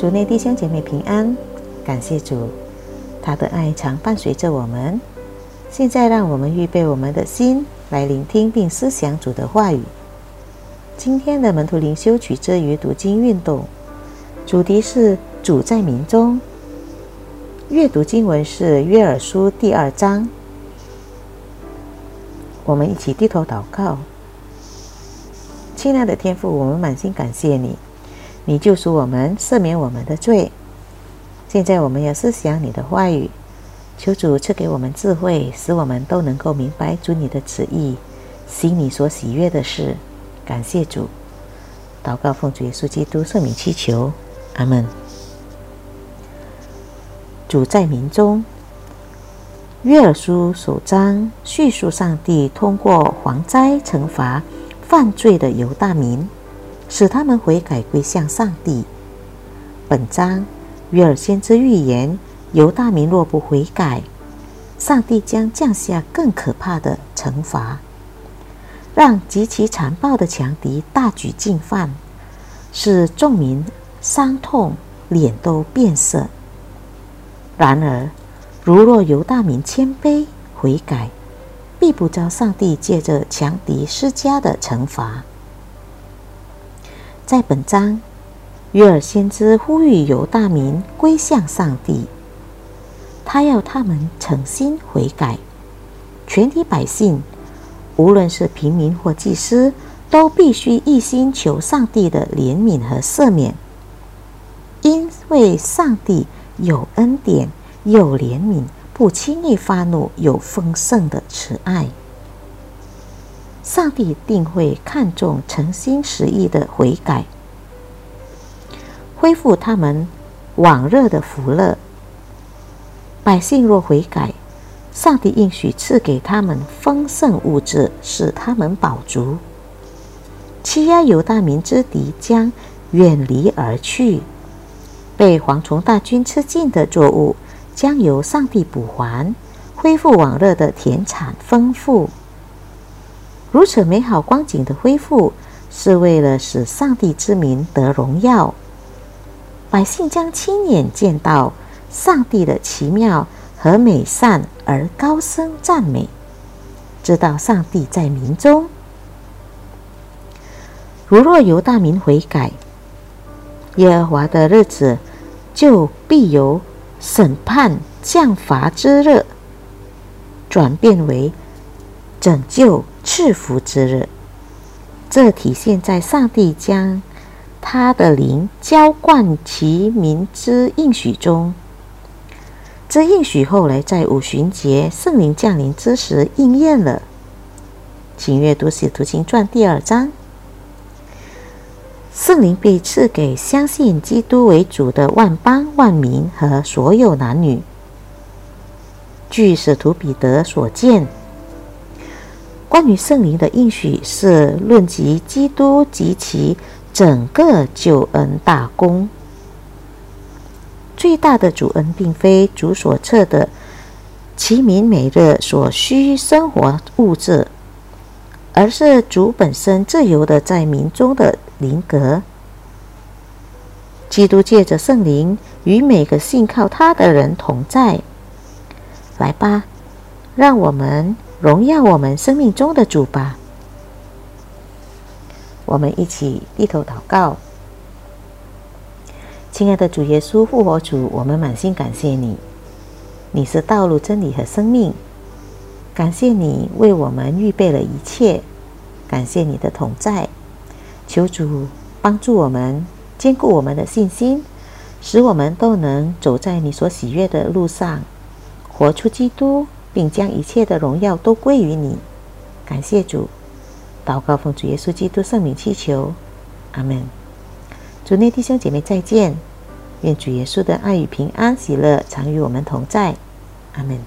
主内弟兄姐妹平安，感谢主，他的爱常伴随着我们。现在，让我们预备我们的心来聆听并思想主的话语。今天的门徒灵修取自于读经运动，主题是“主在民中”。阅读经文是约珥书第二章。我们一起低头祷告，亲爱的天父，我们满心感谢你，你救赎我们，赦免我们的罪。现在我们要思想你的话语，求主赐给我们智慧，使我们都能够明白主你的旨意，行你所喜悦的事。感谢主，祷告奉主耶稣基督圣名祈求，阿门。主在民中，约尔书首章叙述上帝通过蝗灾惩罚犯罪的犹大民，使他们悔改归向上帝。本章约尔先知预言，犹大民若不悔改，上帝将降下更可怕的惩罚，让极其残暴的强敌大举进犯，使众民伤痛，脸都变色。然而，如若犹大民谦卑悔改，必不遭上帝借着强敌施加的惩罚。在本章，约尔先知呼吁犹大民归向上帝，他要他们诚心悔改。全体百姓，无论是平民或祭司，都必须一心求上帝的怜悯和赦免，因为上帝。有恩典，有怜悯，不轻易发怒，有丰盛的慈爱。上帝定会看重诚心实意的悔改，恢复他们往日的福乐。百姓若悔改，上帝应许赐给他们丰盛物质，使他们饱足。欺压犹大民之敌将远离而去。被蝗虫大军吃尽的作物，将由上帝补还，恢复往日的田产丰富。如此美好光景的恢复，是为了使上帝之名得荣耀。百姓将亲眼见到上帝的奇妙和美善，而高声赞美，知道上帝在民中。如若犹大民悔改，耶和华的日子。就必由审判降罚之日，转变为拯救赐福之日。这体现在上帝将他的灵浇灌其民之应许中。这应许后来在五旬节圣灵降临之时应验了。请阅读《使徒行传》第二章。圣灵被赐给相信基督为主的万邦万民和所有男女。据使徒彼得所见，关于圣灵的应许是论及基督及其整个救恩大功。最大的主恩，并非主所赐的其民每日所需生活物质，而是主本身自由的在民中的。灵格，基督借着圣灵与每个信靠他的人同在。来吧，让我们荣耀我们生命中的主吧。我们一起低头祷告，亲爱的主耶稣复活主，我们满心感谢你，你是道路、真理和生命。感谢你为我们预备了一切，感谢你的同在。求主帮助我们，坚固我们的信心，使我们都能走在你所喜悦的路上，活出基督，并将一切的荣耀都归于你。感谢主，祷告奉主耶稣基督圣名祈求，阿门。主内弟兄姐妹再见，愿主耶稣的爱与平安喜乐常与我们同在，阿门。